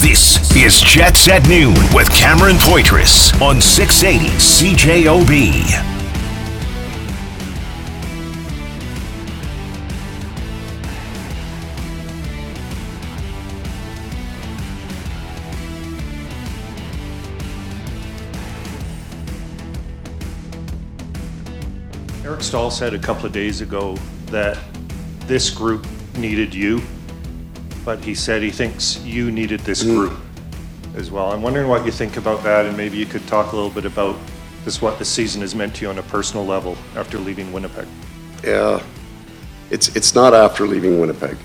This is Jets at Noon with Cameron Poitras on 680 CJOB. Eric Staal said a couple of days ago that this group needed you, but he said he thinks you needed this group as well. I'm wondering what you think about that, and maybe you could talk a little bit about just what the season has meant to you on a personal level after leaving Winnipeg. Yeah, it's it's not after leaving Winnipeg,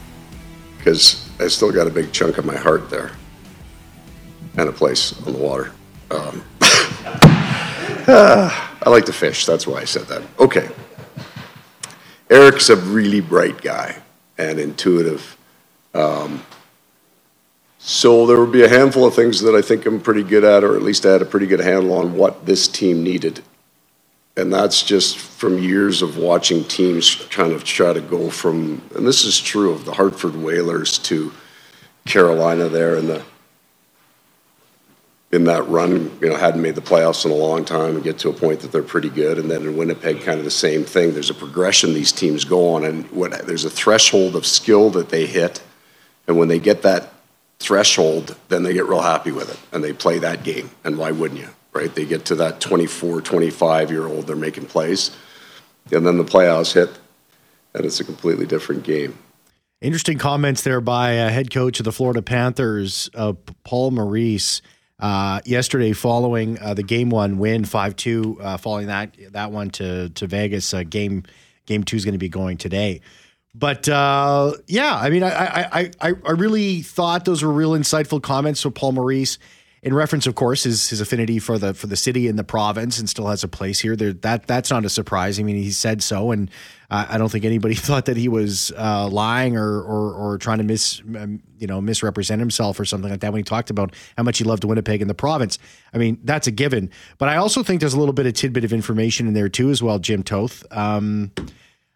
because I still got a big chunk of my heart there, and a place on the water. Um, I like to fish. That's why I said that. Okay. Eric's a really bright guy and intuitive. Um, so there would be a handful of things that I think I'm pretty good at, or at least I had a pretty good handle on what this team needed. And that's just from years of watching teams kind of try to go from, and this is true of the Hartford Whalers to Carolina there in the in that run, you know, hadn't made the playoffs in a long time and get to a point that they're pretty good. And then in Winnipeg, kind of the same thing. There's a progression these teams go on, and what, there's a threshold of skill that they hit. And when they get that threshold, then they get real happy with it and they play that game. And why wouldn't you, right? They get to that 24, 25 year old, they're making plays. And then the playoffs hit, and it's a completely different game. Interesting comments there by uh, head coach of the Florida Panthers, uh, Paul Maurice uh, yesterday following uh, the game one win five two, uh, following that that one to to Vegas. Uh, game game two is going to be going today. But uh, yeah, I mean, I, I I I really thought those were real insightful comments from Paul Maurice. In reference, of course, his his affinity for the for the city and the province, and still has a place here. There, that that's not a surprise. I mean, he said so, and I don't think anybody thought that he was uh, lying or, or, or trying to mis um, you know misrepresent himself or something like that when he talked about how much he loved Winnipeg and the province. I mean, that's a given. But I also think there's a little bit of tidbit of information in there too, as well, Jim Toth, um,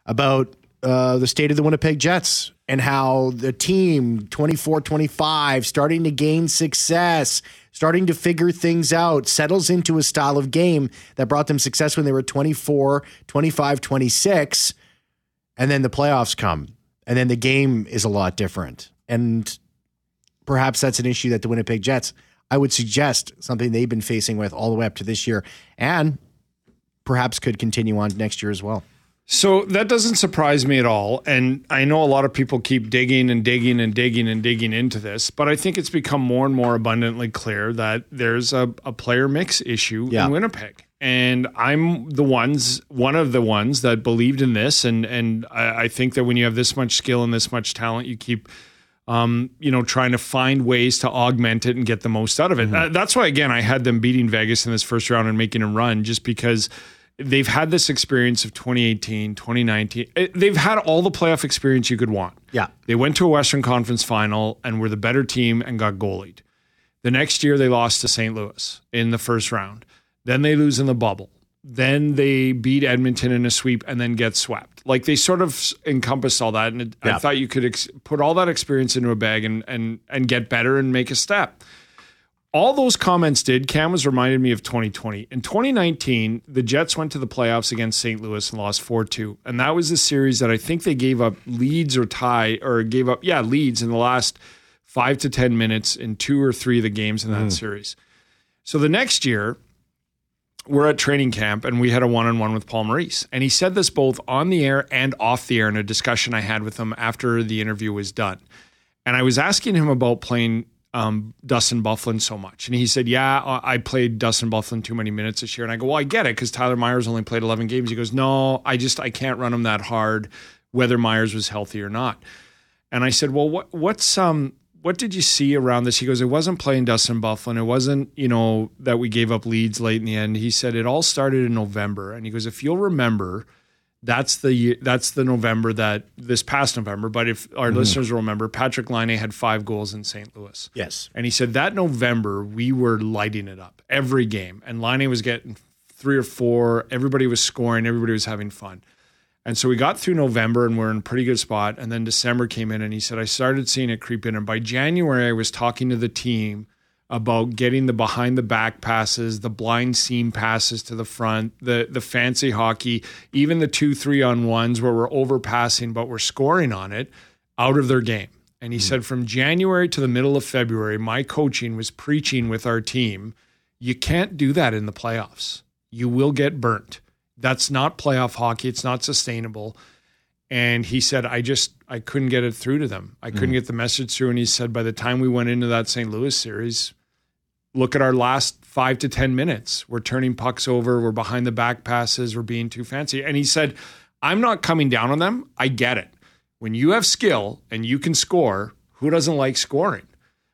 about uh, the state of the Winnipeg Jets and how the team 24 25 starting to gain success starting to figure things out, settles into a style of game that brought them success when they were 24, 25, 26. And then the playoffs come. And then the game is a lot different. And perhaps that's an issue that the Winnipeg Jets, I would suggest something they've been facing with all the way up to this year and perhaps could continue on next year as well. So that doesn't surprise me at all. And I know a lot of people keep digging and digging and digging and digging into this, but I think it's become more and more abundantly clear that there's a, a player mix issue yeah. in Winnipeg. And I'm the ones, one of the ones that believed in this. And and I, I think that when you have this much skill and this much talent, you keep um, you know, trying to find ways to augment it and get the most out of it. Mm-hmm. Uh, that's why, again, I had them beating Vegas in this first round and making a run just because – they've had this experience of 2018, 2019. Eh, they've had all the playoff experience you could want. Yeah. They went to a Western Conference final and were the better team and got goalied. The next year, they lost to St. Louis in the first round. Then they lose in the bubble. Then they beat Edmonton in a sweep and then get swept. Like they sort of encompassed all that. And it, yeah. I thought you could ex- put all that experience into a bag and, and, and get better and make a step all those comments did, Cam was reminded me of 2020. In 2019, the Jets went to the playoffs against St. Louis and lost 4 2. And that was the series that I think they gave up leads or tie, or gave up, yeah, leads in the last five to 10 minutes in two or three of the games in that mm. series. So the next year, we're at training camp and we had a one on one with Paul Maurice. And he said this both on the air and off the air in a discussion I had with him after the interview was done. And I was asking him about playing um, Dustin Byfuglien so much. And he said, Yeah, I played Dustin Byfuglien too many minutes this year. And I go, Well, I get it because Tyler Myers only played 11 games. He goes, No, I just, I can't run him that hard, whether Myers was healthy or not. And I said, Well, what, what's, um, what did you see around this? He goes, It wasn't playing Dustin Byfuglien. It wasn't, you know, that we gave up leads late in the end. He said, It all started in November. And he goes, If you'll remember, that's the that's the November that this past November. But if our mm. listeners remember, Patrick Laine had five goals in St. Louis. Yes, and he said that November we were lighting it up every game, and Laine was getting three or four. Everybody was scoring. Everybody was having fun. And so we got through November and we're in a pretty good spot. And then December came in and he said, I started seeing it creep in. And by January, I was talking to the team about getting the behind the back passes, the blind seam passes to the front, the the fancy hockey, even the two three on ones where we're overpassing but we're scoring on it out of their game. And he hmm. said from January to the middle of February, my coaching was preaching with our team, you can't do that in the playoffs. You will get burnt. That's not playoff hockey. It's not sustainable. And he said, I just I couldn't get it through to them. I couldn't hmm. get the message through. And he said, by the time we went into that St. Louis series, look at our last five to 10 minutes. We're turning pucks over. We're behind the back passes. We're being too fancy. And he said, I'm not coming down on them. I get it. When you have skill and you can score, who doesn't like scoring?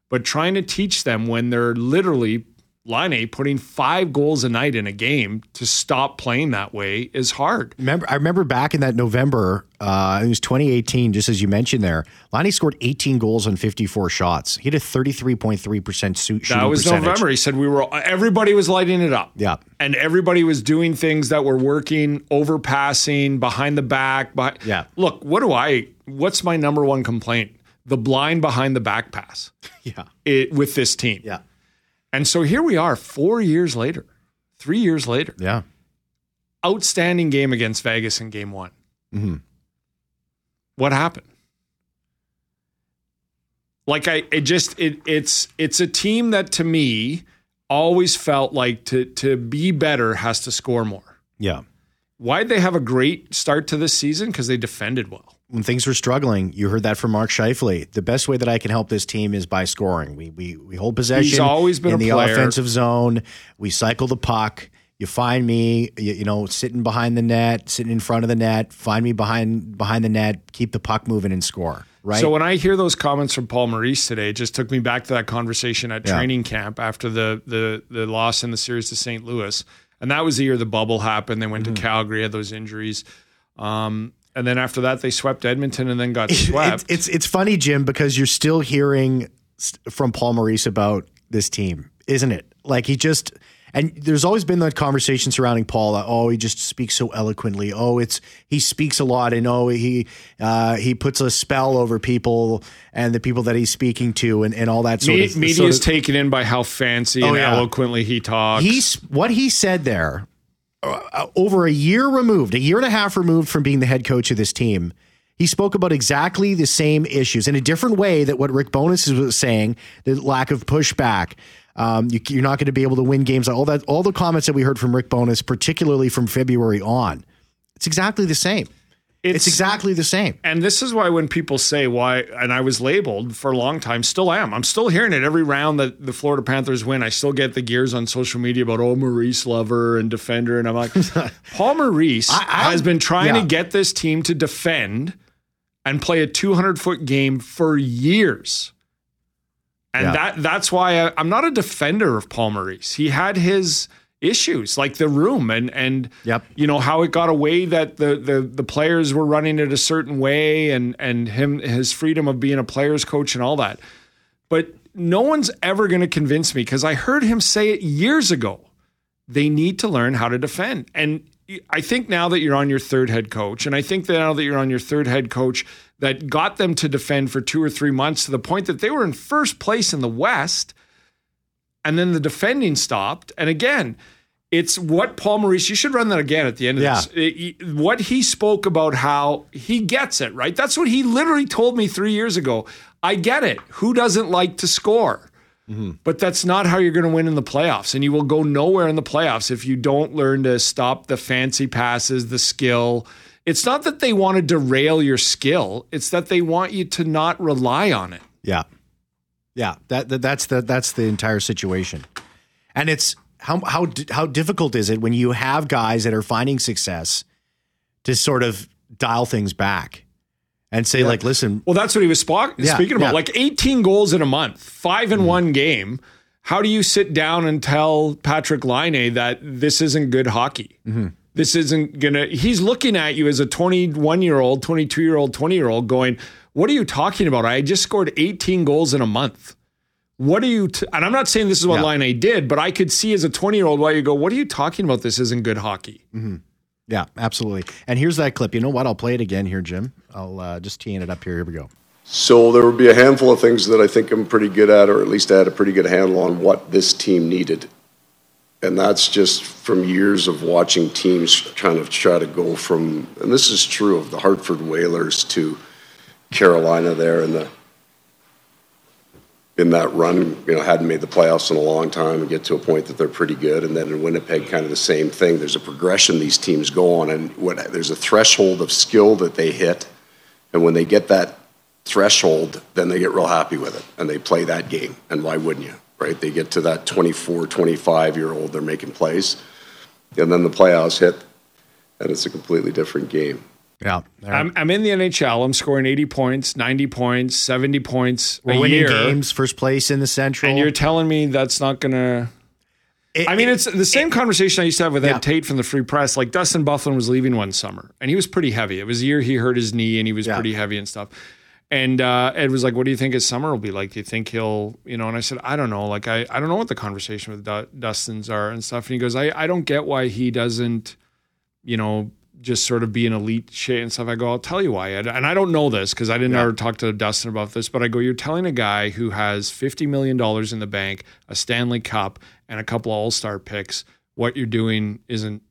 But trying to teach them when they're literally Laine putting five goals a night in a game to stop playing that way is hard. Remember, I remember back in that November, uh, it was 2018, just as you mentioned there. Lonnie scored 18 goals on 54 shots. He had a 33.3% shooting percentage. That was percentage. November. He said we were everybody was lighting it up. Yeah. And everybody was doing things that were working, overpassing, behind the back. Behind, Yeah. Look, what do I what's my number one complaint? The blind behind the back pass. Yeah. It, with this team. Yeah. And so here we are 4 years later. 3 years later. Yeah. Outstanding game against Vegas in game 1. Mhm. What happened? Like I it just it it's it's a team that to me always felt like to to be better has to score more. Yeah. Why'd they have a great start to this season? Because they defended well. When things were struggling, you heard that from Mark Scheifele. The best way that I can help this team is by scoring. We we we hold possession. He's always been in the player. offensive zone. We cycle the puck. You find me, you, you know, sitting behind the net, sitting in front of the net. Find me behind behind the net. Keep the puck moving and score. Right. So when I hear those comments from Paul Maurice today, it just took me back to that conversation at Yeah. training camp after the the the loss in the series to St. Louis, and that was the year the bubble happened. They went Mm-hmm. to Calgary, had those injuries, um, and then after that they swept Edmonton and then got it's, swept. it's it's funny, Jim, because you're still hearing from Paul Maurice about this team, isn't it? Like he just and there's always been that conversation surrounding Paul. That, oh, he just speaks so eloquently. Oh, it's he speaks a lot, and oh, he uh, he puts a spell over people and the people that he's speaking to, and, and all that sort Me- of. media is taken in by how fancy Oh, and yeah. eloquently he talks. He's what he said there. Uh, over a year removed, a year and a half removed from being the head coach of this team, he spoke about exactly the same issues in a different way that what Rick Bowness was saying: the lack of pushback. Um, you, you're not going to be able to win games. All that, all the comments that we heard from Rick Bowness, particularly from February on, it's exactly the same. It's, exactly the same. And this is why when people say why, and I was labeled for a long time, still am. I'm still hearing it every round that the Florida Panthers win. I still get the gears on social media about oh Maurice lover and defender, and I'm like, Paul Maurice I- I- has been trying yeah. to get this team to defend and play a 200 foot game for years. And Yeah. that that's why I, I'm not a defender of Paul Maurice. He had his issues like the room and and Yep. you know how it got away that the the the players were running it a certain way and and him his freedom of being a players coach and all that. But no one's ever going to convince me because I heard him say it years ago. They need to learn how to defend. And I think now that you're on your third head coach, and I think that now that you're on your third head coach that got them to defend for two or three months to the point that they were in first place in the West, and then the defending stopped. And again, it's what Paul Maurice, you should run that again at the end of Yeah. this. It- what he spoke about how he gets it, right? That's what he literally told me three years ago. I get it. Who doesn't like to score? Mm-hmm. But that's not how you're going to win in the playoffs. And you will go nowhere in the playoffs if you don't learn to stop the fancy passes, the skill. It's not that they want to derail your skill, it's that they want you to not rely on it. Yeah, yeah. That, that that's the that's the entire situation, and it's how how how difficult is it when you have guys that are finding success to sort of dial things back and say like, listen, Well, that's what he was Yeah, speaking about. yeah. Like 18 goals in a month, five in mm-hmm. one game. How do you sit down and tell Patrick Laine that this isn't good hockey? Mm-hmm. This isn't gonna. He's looking at you as a 21 year old, 22 year old, 20 year old, going, "What are you talking about? I just scored 18 goals in a month." What are you? T-? And I'm not saying this is what Yeah. Laine did, but I could see as a 20 year old why you go, "What are you talking about? This isn't good hockey." Yeah, absolutely. And here's that clip. You know what? I'll play it again here, Jim. I'll uh, just teeing it up here. Here we go. So there would be a handful of things that I think I'm pretty good at, or at least I had a pretty good handle on what this team needed. And that's just from years of watching teams kind of try to go from, and this is true of the Hartford Whalers to Carolina there in the in that run, you know, hadn't made the playoffs in a long time and get to a point that they're pretty good. And then in Winnipeg, kind of the same thing. There's a progression these teams go on, and what, there's a threshold of skill that they hit. And when they get that threshold, then they get real happy with it and they play that game. And why wouldn't you, right? They get to that 24, 25 year old, they're making plays. And then the playoffs hit, and it's a completely different game. Yeah. I'm, I'm in the NHL. I'm scoring 80 points, 90 points, 70 points We're a winning year. games, first place in the Central. And you're telling me that's not going to. I mean, it's the same conversation I used to have with Yeah. Ed Tait from the Free Press. Like Dustin Byfuglien was leaving one summer, and he was pretty heavy. It was the year he hurt his knee, and he was Yeah. pretty heavy and stuff. And uh, Ed was like, "What do you think his summer will be like? Do you think he'll, you know?" And I said, "I don't know. Like, I, I don't know what the conversation with Du- Dustin's are and stuff." And he goes, "I, I don't get why he doesn't, you know, just sort of be an elite shit and stuff." I go, "I'll tell you why." Ed. And I don't know this because I didn't ever talk to Dustin about this, but I go, "You're telling a guy who has fifty million dollars in the bank, a Stanley Cup, and a couple of All Star picks, what you're doing isn't."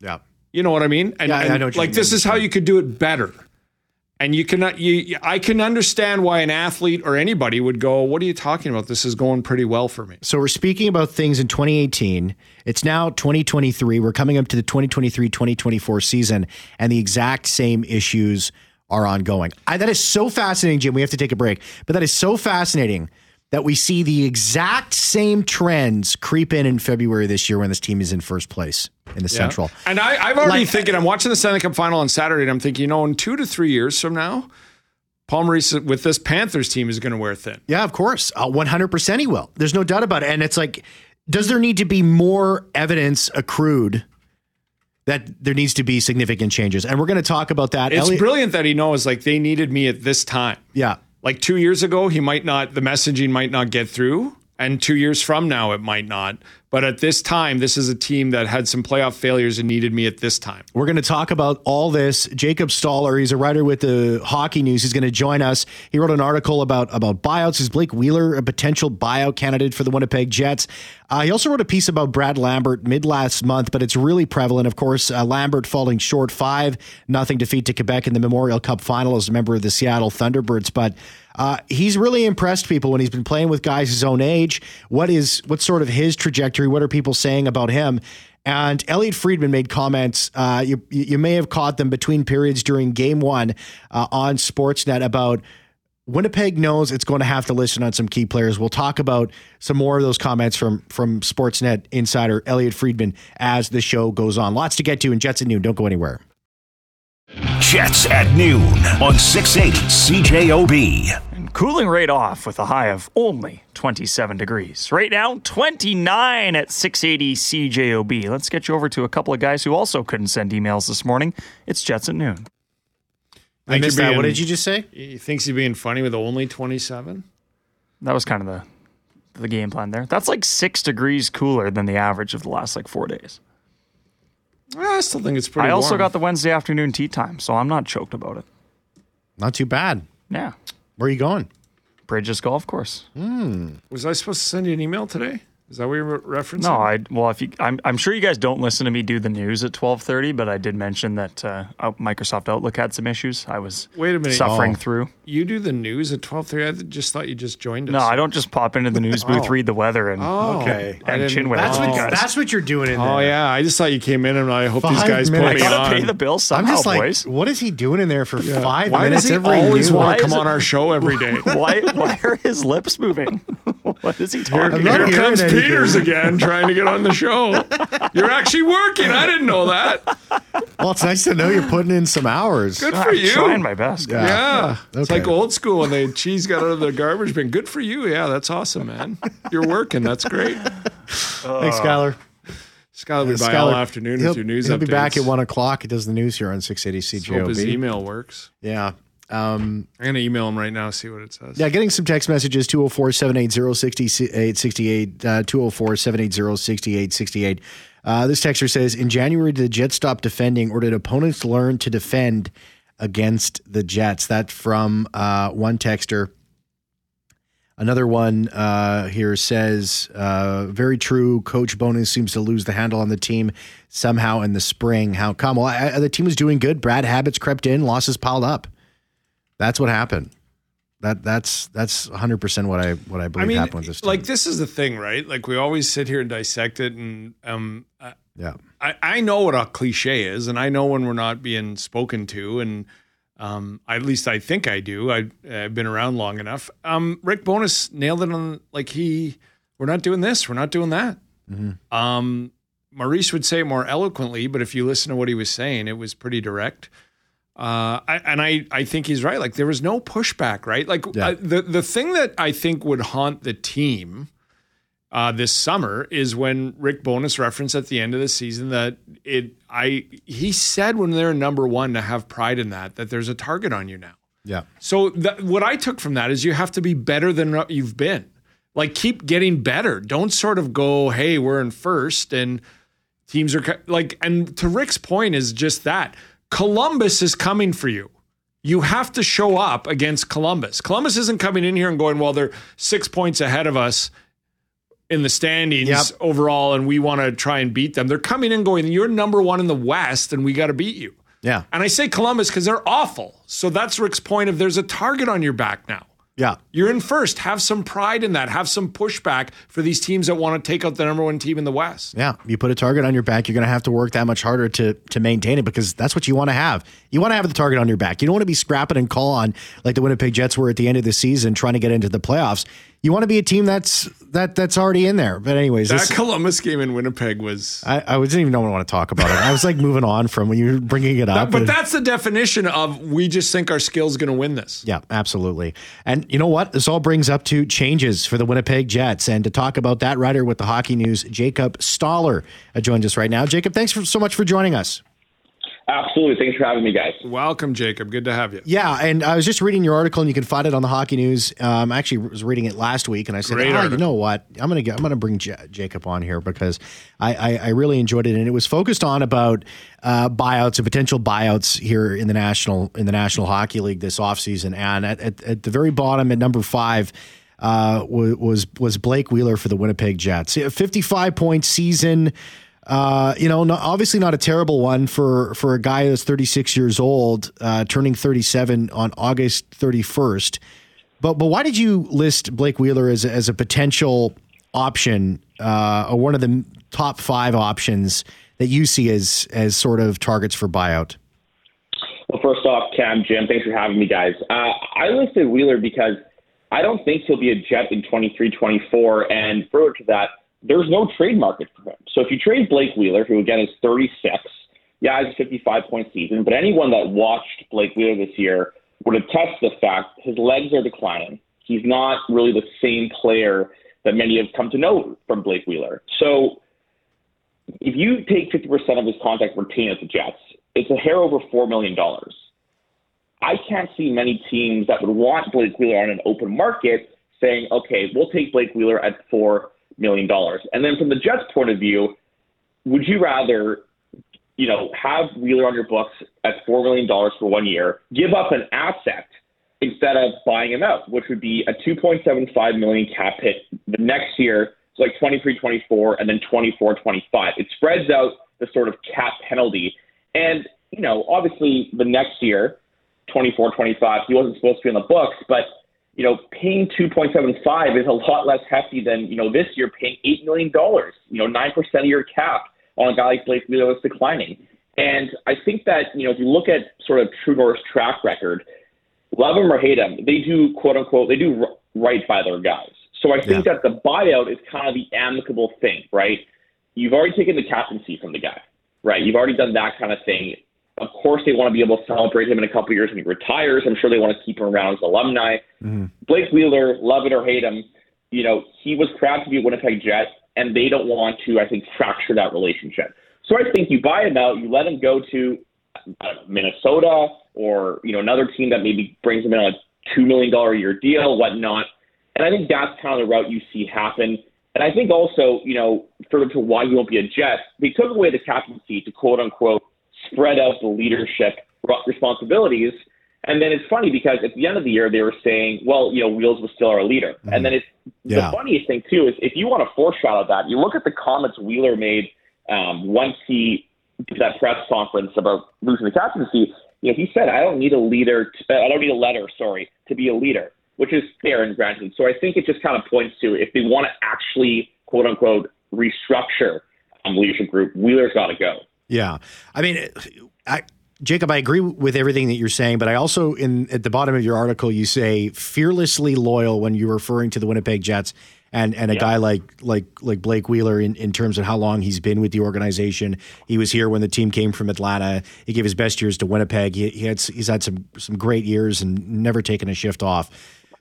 yeah. You know what I mean? And, Yeah, I know like this is how you could do it better. And you cannot. You, I can understand why an athlete or anybody would go, "What are you talking about? This is going pretty well for me." So we're speaking about things in 2018. It's now 2023. We're coming up to the 2023-2024 season, and the exact same issues are ongoing. I, that is so fascinating, Jim. We have to take a break, but that is so fascinating that we see the exact same trends creep in in February this year when this team is in first place in the Central. And I, I've already Like- thinking. I'm watching the Stanley Cup final on Saturday, and I'm thinking, you know, in two to three years from now, Paul Maurice with this Panthers team is going to wear thin. Yeah, of course. Uh, 100% he will. There's no doubt about it. And it's like, does there need to be more evidence accrued that there needs to be significant changes? And we're going to talk about that. It's Elliot- brilliant that he knows like they needed me at this time. Yeah. Like two years ago, he might not, the messaging might not get through. And two years from now, it might not. But at this time, this is a team that had some playoff failures and needed me at this time. We're going to talk about all this. Jacob Stoller, he's a writer with the Hockey News. He's going to join us. He wrote an article about about buyouts. Is Blake Wheeler a potential buyout candidate for the Winnipeg Jets? Uh, he also wrote a piece about Brad Lambert mid last month, but it's really prevalent. Of course, uh, Lambert falling short five nothing defeat to Quebec in the Memorial Cup final as a member of the Seattle Thunderbirds, but. Uh, he's really impressed people when he's been playing with guys his own age. What is what's sort of his trajectory? What are people saying about him? And Elliotte Friedman made comments. Uh, you you may have caught them between periods during Game One uh, on Sportsnet about Winnipeg knows it's going to have to listen on some key players. We'll talk about some more of those comments from from Sportsnet insider Elliotte Friedman as the show goes on. Lots to get to in Jets at noon. Don't go anywhere. Jets at noon on 680 CJOB. And cooling right off with a high of only 27 degrees. Right now, 29 at 680 CJOB. Let's get you over to a couple of guys who also couldn't send emails this morning. It's Jets at noon. I missed you're that. What did you just say? He thinks he's being funny with only 27. That was kind of the the game plan there. That's like six degrees cooler than the average of the last like four days. I still think it's pretty I also warm. got the Wednesday afternoon tea time, so I'm not choked about it. Not too bad. Yeah. Where are you going? Bridges Golf Course. Hmm. Was I supposed to send you an email today? Is that what you're referencing? No, I well, if you, I'm, I'm sure you guys don't listen to me do the news at 12:30, but I did mention that uh, Microsoft Outlook had some issues. I was Wait a minute. suffering Oh. through. You do the news at 12:30. I just thought you just joined us. No, I don't just pop into the news booth, read the weather, and Oh, Okay. And chin with That's what guys. that's what you're doing in there. Oh yeah, I just thought you came in and I hope these Five guys put minutes. me I gotta on. pay the bill I'm somehow, just like, boys. what is he doing in there for five Why minutes does he every always noon? want to come it- on our show every day? why, why are his lips moving? what is he talking I'm about? Here comes anything. Peters again, trying to get on the show. You're actually working. I didn't know that. Well, it's nice to know you're putting in some hours. Good ah, for I'm you. trying my best. Yeah. Yeah, it's Okay. like old school when the cheese got out of the garbage bin. Good for you. Yeah, that's awesome, man. You're working. That's great. Thanks, uh, Skylar. Scott will be by all afternoon he'll, with your news He'll updates. be back at one o'clock. He does the news here on 680 Hope his CJOB. email works. Yeah. Um, I'm going to email him right now, see what it says. yeah, getting some text messages 204 780 6868, uh, 204 780 6868. Uh, this texter says In January, did the Jets stop defending or did opponents learn to defend against the Jets? That from uh, one texter. Another one uh, here says, uh, very true. Coach Bowness seems to lose the handle on the team somehow in the spring. How come? Well, I- the team was doing good. Brad Habits crept in, losses piled up. That's what happened. That that's that's 100 percent what I what I believe I mean, happened with this team. like this is the thing, right? Like we always sit here and dissect it, and um, I, yeah, I, I know what a cliche is, and I know when we're not being spoken to, and um, at least I think I do. I, I've been around long enough. Um, Rick Bowness nailed it on like he. We're not doing this. We're not doing that. Um, Maurice would say it more eloquently, but if you listen to what he was saying, it was pretty direct. Uh, I, and I, I think he's right. Like there was no pushback, right? Like Yeah. uh, the the thing that I think would haunt the team uh, this summer is when Rick Bowness referenced at the end of the season that it. I he said when they're number one to have pride in that that there's a target on you now. yeah, So that, what I took from that is you have to be better than what you've been. Like keep getting better. Don't sort of go, hey, we're in first and teams are like. And to Rick's point is just that Columbus is coming for you. You have to show up against Columbus. Columbus isn't coming in here and going, well, they're six points ahead of us in the standings Yep. overall, and we want to try and beat them. They're coming in going, you're number one in the West, and we got to beat you. yeah, And I say Columbus because they're awful. So that's Rick's point of there's a target on your back now. Yeah. You're in first. Have some pride in that. Have some pushback for these teams that want to take out the number one team in the West. Yeah, you put a target on your back, you're going to have to work that much harder to to maintain it because that's what you want to have. You want to have the target on your back. You don't want to be scrapping and call on like the Winnipeg Jets were at the end of the season trying to get into the playoffs. You want to be a team that's that that's already in there. But anyways, That this, Columbus game in Winnipeg was. I, I didn't even know I want to talk about it. I was like moving on from when you were bringing it up. But and- that's the definition of we just think our skill's going to win this. Yeah, absolutely. And you know what? This all brings up to changes for the Winnipeg Jets. And to talk about that, writer with the Hockey News, Jacob Stoller, uh, joins us right now. Jacob, thanks for, so much for joining us. Absolutely. Thanks for having me, guys. Welcome, Jacob. Good to have you. Yeah, and I was just reading your article, and you can find it on the Hockey News. Um, I actually was reading it last week, and I said, Great "Oh, you know what? I'm gonna get, I'm gonna bring J- Jacob on here because I, I, I really enjoyed it, and it was focused on about uh, buyouts and potential buyouts here in the national in the National Hockey League this offseason. And at, at, at the very bottom, at number five, uh, was was was Blake Wheeler for the Winnipeg Jets. A 55 point season. Uh, you know, not, obviously not a terrible one for for a guy that's 36 years old, uh, turning 37 on August 31st. But but why did you list Blake Wheeler as as a potential option uh, or one of the top five options that you see as as sort of targets for buyout? Well, first off, Cam, Jim, thanks for having me, guys. Uh, I listed Wheeler because I don't think he'll be a Jet in 23 24. And further to that, there's no trade market for him. So if you trade Blake Wheeler, who again is 36, yeah, has a 55 point season, but anyone that watched Blake Wheeler this year would attest to the fact his legs are declining. He's not really the same player that many have come to know from Blake Wheeler. So if you take 50% of his contract retained at the Jets, it's a hair over $4 million. I can't see many teams that would want Blake Wheeler on an open market saying, okay, we'll take Blake Wheeler at $4 million. dollars. And then from the Jets' point of view, would you rather, you know, have Wheeler on your books at $4 million for one year, give up an asset instead of buying him out, which would be a 2.75 million cap hit the next year, so like 23, 24, and then 24, 25. It spreads out the sort of cap penalty. And, you know, obviously the next year, 24, 25, he wasn't supposed to be on the books, but, you know, paying 2.75 is a lot less hefty than, you know, this year paying $8 million, you know, 9% of your cap on a guy like Blake Wheeler that's declining. And I think that, you know, if you look at sort of True North's track record, love them or hate them, they do quote unquote, they do right by their guys. So I think that the buyout is kind of the amicable thing, right? You've already taken the captaincy from the guy, right? You've already done that kind of thing. Of course, they want to be able to celebrate him in a couple of years when he retires. I'm sure they want to keep him around as alumni. Mm-hmm. Blake Wheeler, love it or hate him, you know, he was proud to be a Winnipeg Jet, and they don't want to, I think, fracture that relationship. So I think you buy him out, you let him go to Minnesota or you know another team that maybe brings him in on a two million dollar a year deal, whatnot. And I think that's kind of the route you see happen. And I think also, you know, further to why he won't be a Jet, they took away the captaincy to quote unquote spread out the leadership responsibilities. And then it's funny because at the end of the year they were saying, well, you know, Wheels was still our leader. Mm-hmm. And then it's yeah. the funniest thing too is if you want to foreshadow that, you look at the comments Wheeler made um, once he did that press conference about losing the captaincy. You know, he said, "I don't need a leader. To, I don't need a letter, sorry, to be a leader." which is fair and granted. So I think it just kind of points to if they want to actually quote unquote restructure um, leadership group, Wheeler's got to go. Yeah, I mean, I. Jacob, I agree with everything that you're saying, but I also, in at the bottom of your article, you say fearlessly loyal when you're referring to the Winnipeg Jets and and a yeah. guy like like like Blake Wheeler in, in terms of how long he's been with the organization. He was here when the team came from Atlanta. He gave his best years to Winnipeg. He, he had he's had some some great years and never taken a shift off.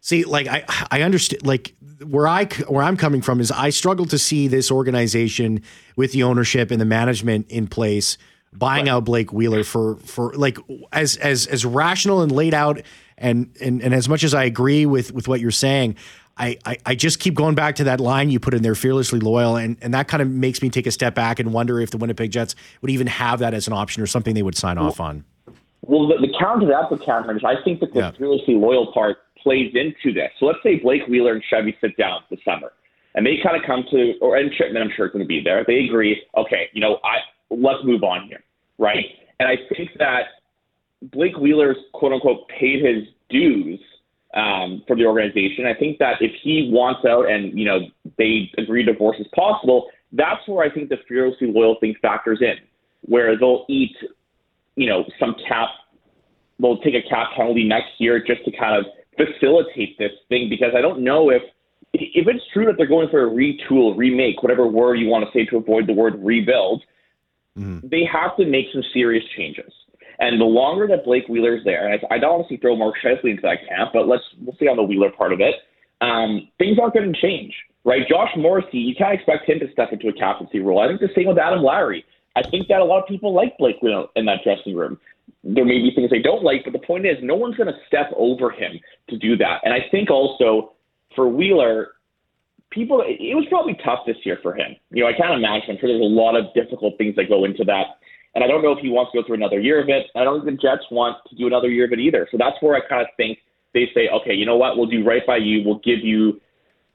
See, like I, I understand, like where I where I'm coming from is I struggle to see this organization with the ownership and the management in place buying right. out Blake Wheeler for for like as as as rational and laid out and and and as much as I agree with with what you're saying. I, I, I just keep going back to that line you put in there, fearlessly loyal, and, and that kind of makes me take a step back and wonder if the Winnipeg Jets would even have that as an option or something they would sign off on. Well, the, the counter to that, the counter is I think that the yeah. fearlessly loyal part plays into this. So let's say Blake Wheeler and Chevy sit down this summer, and they kind of come to, or and Chipman, I'm sure, is going to be there. They agree, okay, you know, I let's move on here, right? And I think that Blake Wheeler's quote unquote paid his dues um, for the organization. I think that if he wants out and you know they agree divorce is possible, that's where I think the fearlessly loyal thing factors in, where they'll eat, you know, some cap, they'll take a cap penalty next year just to kind of facilitate this thing because I don't know if if it's true that they're going for a retool, remake, whatever word you want to say to avoid the word rebuild, mm. they have to make some serious changes. And the longer that Blake Wheeler's there, and I, I don't honestly throw Mark Scheifele into that camp, but let's we'll see on the Wheeler part of it. Um, things aren't going to change, right? Josh Morrissey, you can't expect him to step into a captaincy role. I think the same with Adam Lowry. I think that a lot of people like Blake Wheeler in that dressing room there may be things they don't like, but the point is, no one's going to step over him to do that. And I think also for Wheeler, people, it was probably tough this year for him. You know, I can't imagine. I'm sure there's a lot of difficult things that go into that. And I don't know if he wants to go through another year of it. I don't think the Jets want to do another year of it either. So that's where I kind of think they say, okay, you know what? We'll do right by you. We'll give you,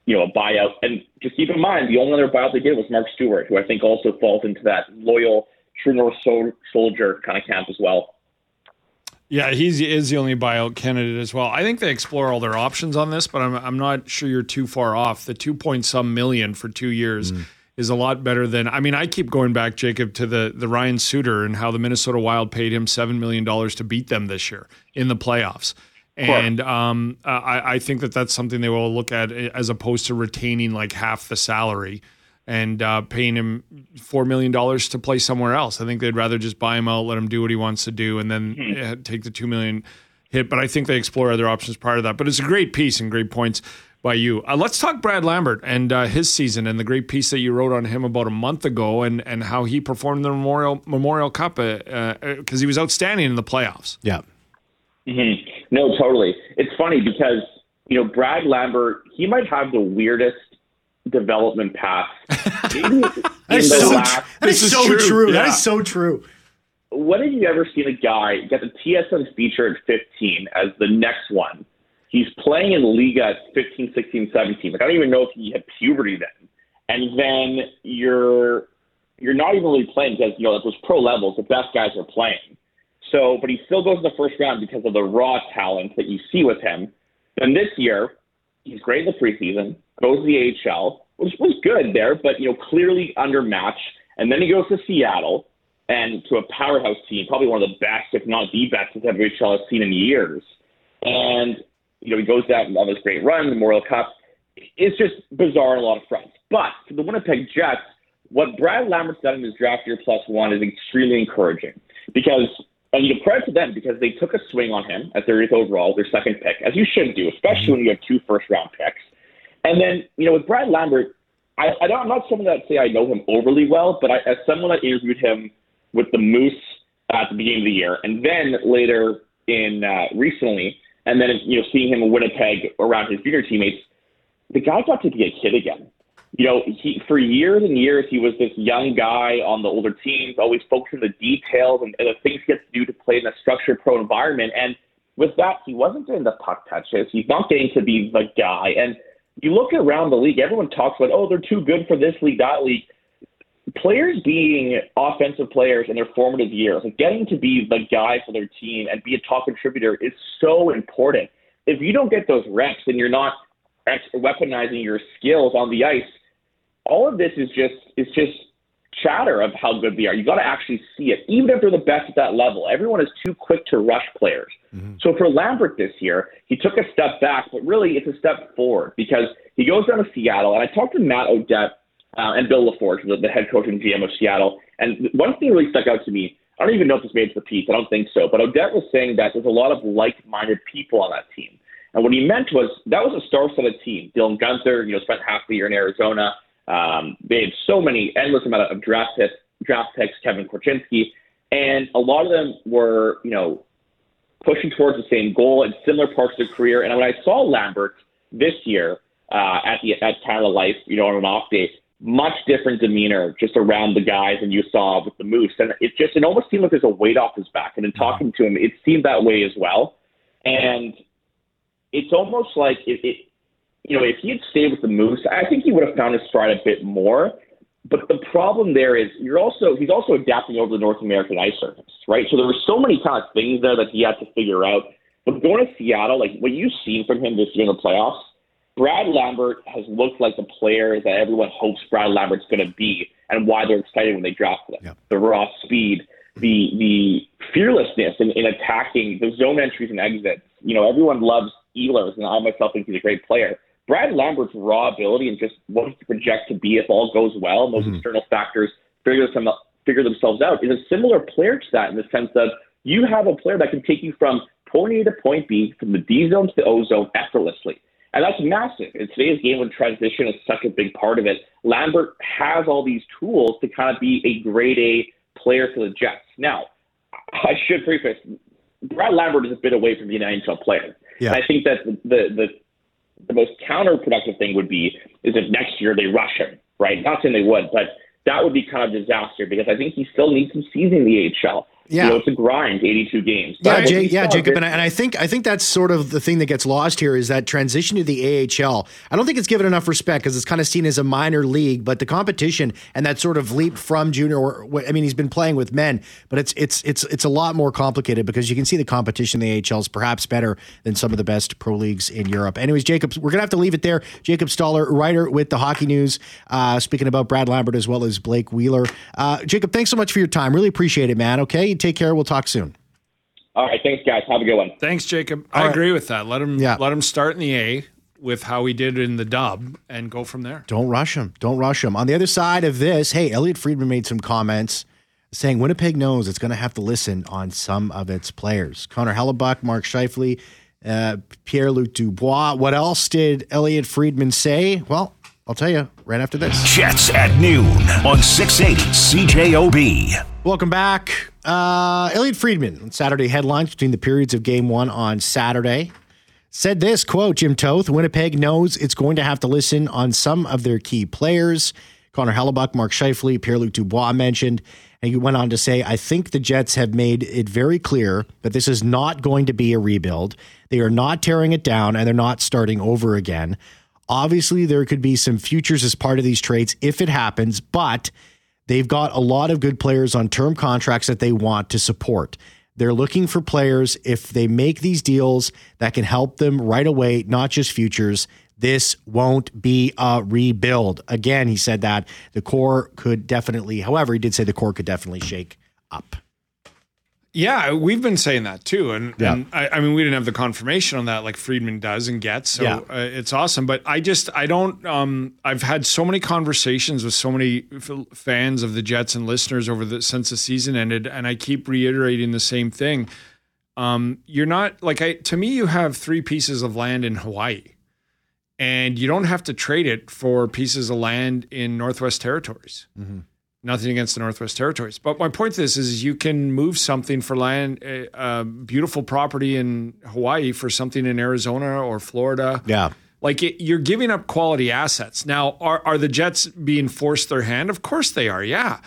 you know, a buyout. And just keep in mind, the only other buyout they did was Mark Stuart, who I think also falls into that loyal, true north soldier kind of camp as well. Yeah, he is the only buyout candidate as well. I think they explore all their options on this, but I'm I'm not sure you're too far off. The two point some million for two years mm. is a lot better than. I mean, I keep going back, Jacob, to the the Ryan Suter and how the Minnesota Wild paid him seven million dollars to beat them this year in the playoffs. And um, I, I think that that's something they will look at as opposed to retaining like half the salary and uh, paying him four million dollars to play somewhere else. I think they'd rather just buy him out, let him do what he wants to do, and then mm-hmm. take the two million hit. But I think they explore other options prior to that. But it's a great piece and great points by you. Uh, let's talk Brad Lambert and uh, his season and the great piece that you wrote on him about a month ago and and how he performed in the Memorial Memorial Cup because uh, uh, he was outstanding in the playoffs. Yeah. Mm-hmm. No, totally. It's funny because you know Brad Lambert, he might have the weirdest development path. that is so, last, that is so true. true. Yeah. That is so true. When have you ever seen a guy get the TSN feature at 15 as the next one? He's playing in Liiga at 15, 16, 17. Like I don't even know if he had puberty then. And then you're you're not even really playing because you know at those pro levels, the best guys are playing. So, but he still goes in the first round because of the raw talent that you see with him. Then this year, he's great in the preseason goes to the AHL, which was good there, but you know clearly undermatched. And then he goes to Seattle and to a powerhouse team, probably one of the best, if not the best, that NHL has seen in years. And you know he goes down on this great run, the Memorial Cup. It's just bizarre on a lot of fronts. But for the Winnipeg Jets, what Brad Lambert's done in his draft year plus one is extremely encouraging because and you credit to them because they took a swing on him at 30th overall, their second pick, as you should do, especially when you have two first round picks. And then, you know, with Brad Lambert, I, I don't, I'm not someone that say I know him overly well, but I, as someone that interviewed him with the Moose at the beginning of the year, and then later in uh, recently, and then you know seeing him in Winnipeg around his junior teammates, the guy got to be a kid again. You know, he for years and years he was this young guy on the older teams, always focusing on the details and, and the things he gets to do to play in a structured pro environment. And with that, he wasn't getting the puck touches. He's not getting to be the guy. And you look around the league, everyone talks about, oh, they're too good for this league, that league players being offensive players in their formative years, like getting to be the guy for their team and be a top contributor is so important. If you don't get those reps and you're not weaponizing your skills on the ice, all of this is just is just chatter of how good they are. You got to actually see it, even if they're the best at that level. Everyone is too quick to rush players. Mm-hmm. So for Lambert this year, he took a step back, but really it's a step forward because he goes down to Seattle. And I talked to Matt O'Dette uh, and Bil La Forge, the, the head coach and GM of Seattle. And one thing really stuck out to me. I don't even know if this made it to the piece. I don't think so. But O'Dette was saying that there's a lot of like-minded people on that team. And what he meant was that was a star-studded team. Dylan Guenther, you know, spent half the year in Arizona. Um, they had so many endless amount of draft picks, draft picks. Kevin Korchinski, and a lot of them were, you know, pushing towards the same goal in similar parts of their career. And when I saw Lambert this year uh, at the at Canada Life, you know, on an off day, much different demeanor just around the guys than you saw with the Moose. And it just it almost seemed like there's a weight off his back. And in talking to him, it seemed that way as well. And it's almost like it, it you know, if he had stayed with the Moose, I think he would have found his stride a bit more. But the problem there is you're also he's also adapting over the North American ice surface, right? So there were so many kind of things there that he had to figure out. But going to Seattle, like what you've seen from him this year in the playoffs, Brad Lambert has looked like the player that everyone hopes Brad Lambert's going to be, and why they're excited when they draft him. Yep. The raw speed, the the fearlessness in, in attacking the zone entries and exits. You know, everyone loves Ehlers, and I myself think he's a great player. Brad Lambert's raw ability and just what he project to be if all goes well, and those mm-hmm. external factors figure, some, figure themselves out, is a similar player to that in the sense that you have a player that can take you from point A to point B, from the D zone to the O zone effortlessly. And that's massive. In today's game when transition is such a big part of it, Lambert has all these tools to kind of be a grade A player for the Jets. Now, I should preface Brad Lambert is a bit away from being an NHL player. Yeah. And I think that the, the, the the most counterproductive thing would be is if next year they rush him, right? Not saying they would, but that would be kind of disaster because I think he still needs some seasoning in the AHL. Yeah, you know, it's a grind, eighty-two games. Yeah, Jay, yeah, Jacob, and I, and I think I think that's sort of the thing that gets lost here is that transition to the AHL. I don't think it's given enough respect because it's kind of seen as a minor league, but the competition and that sort of leap from junior. Or, I mean, he's been playing with men, but it's it's it's it's a lot more complicated because you can see the competition in the AHL is perhaps better than some of the best pro leagues in Europe. Anyways, Jacob, we're gonna have to leave it there. Jacob Stoller, writer with the Hockey News, uh, speaking about Brad Lambert as well as Blake Wheeler. Uh, Jacob, thanks so much for your time. Really appreciate it, man. Okay, you take care. We'll talk soon. All right, thanks, guys. Have a good one. Thanks, Jacob. All I right. agree with that. Let him yeah. let him start in the A with how he did in the dub and go from there. Don't rush him. Don't rush him. On the other side of this, hey, Elliotte Friedman made some comments saying Winnipeg knows it's going to have to listen on some of its players. Connor Hellebuyck, Mark Scheifele, uh, Pierre Luc Dubois. What else did Elliotte Friedman say? Well, I'll tell you right after this. Jets at noon on 680 CJOB. Welcome back. Uh, Elliotte Friedman, on Saturday headlines between the periods of game one on Saturday, said this quote, Jim Toth, Winnipeg knows it's going to have to listen on some of their key players. Connor Hellebuyck, Mark Scheifele, Pierre-Luc Dubois mentioned. And he went on to say, I think the Jets have made it very clear that this is not going to be a rebuild. They are not tearing it down and they're not starting over again. Obviously, there could be some futures as part of these trades if it happens, but – They've got a lot of good players on term contracts that they want to support. They're looking for players, if they make these deals that can help them right away, not just futures. This won't be a rebuild. Again, he said that the core could definitely, however, he did say the core could definitely shake up. Yeah, we've been saying that too, and, yeah. and I, I, mean, we didn't have the confirmation on that like Friedman does and gets, so yeah. uh, it's awesome. But I just, I don't. Um, I've had so many conversations with so many f- fans of the Jets and listeners over the since the season ended, and I keep reiterating the same thing. Um, you're not like I. To me, you have three pieces of land in Hawaii, and you don't have to trade it for pieces of land in Northwest Territories. Mm-hmm Nothing against the Northwest Territories, but my point to this is you can move something for land, a, a beautiful property in Hawaii for something in Arizona or Florida. Yeah. Like it, you're giving up quality assets. Now, are are the Jets being forced their hand? Of course they are. Yeah,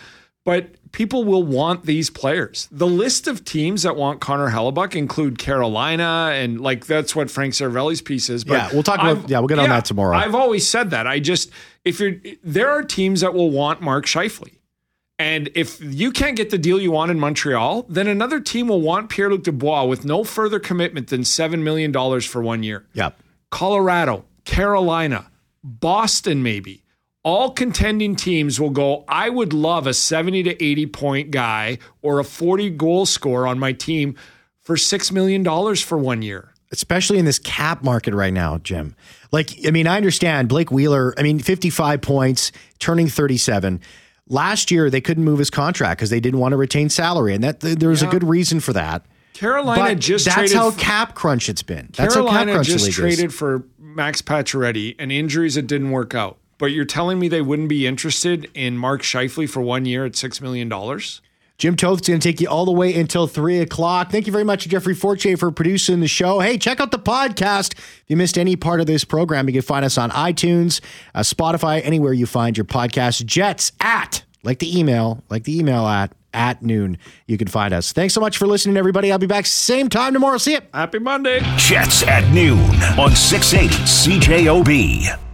but people will want these players. The list of teams that want Connor Hellebuyck include Carolina, and like that's what Frank Seravalli's piece is. But Yeah, we'll talk about- I've- yeah, we'll get on that tomorrow. I've always said that. I just if you're there are teams that will want Mark Scheifele. And if you can't get the deal you want in Montreal, then another team will want Pierre Luc Dubois with no further commitment than $7 million for one year. Yeah. Colorado, Carolina, Boston, maybe. All contending teams will go, I would love a 70 to 80 point guy or a 40 goal scorer on my team for $6 million for one year. especially in this cap market right now, Jim. Like, I mean, I understand Blake Wheeler, I mean, 55 points, turning 37. Last year, they couldn't move his contract because they didn't want to retain salary. And that there was a good reason for that. Carolina But just that's traded how cap crunch it's been. That's how cap Carolina crunch just league is. traded for Max Pacioretty and injuries that didn't work out. But you're telling me they wouldn't be interested in Mark Scheifele for one year at six million dollars? Jim Toth's going to take you all the way until three o'clock. Thank you very much, Jeffrey Forche, for producing the show. Hey, check out the podcast. If you missed any part of this program, you can find us on iTunes, uh, Spotify, anywhere you find your podcast. Jets at, like the email, like the email at, at noon. You can find us. Thanks so much for listening, everybody. I'll be back same time tomorrow. See you. Happy Monday. Jets at noon on 680 CJOB.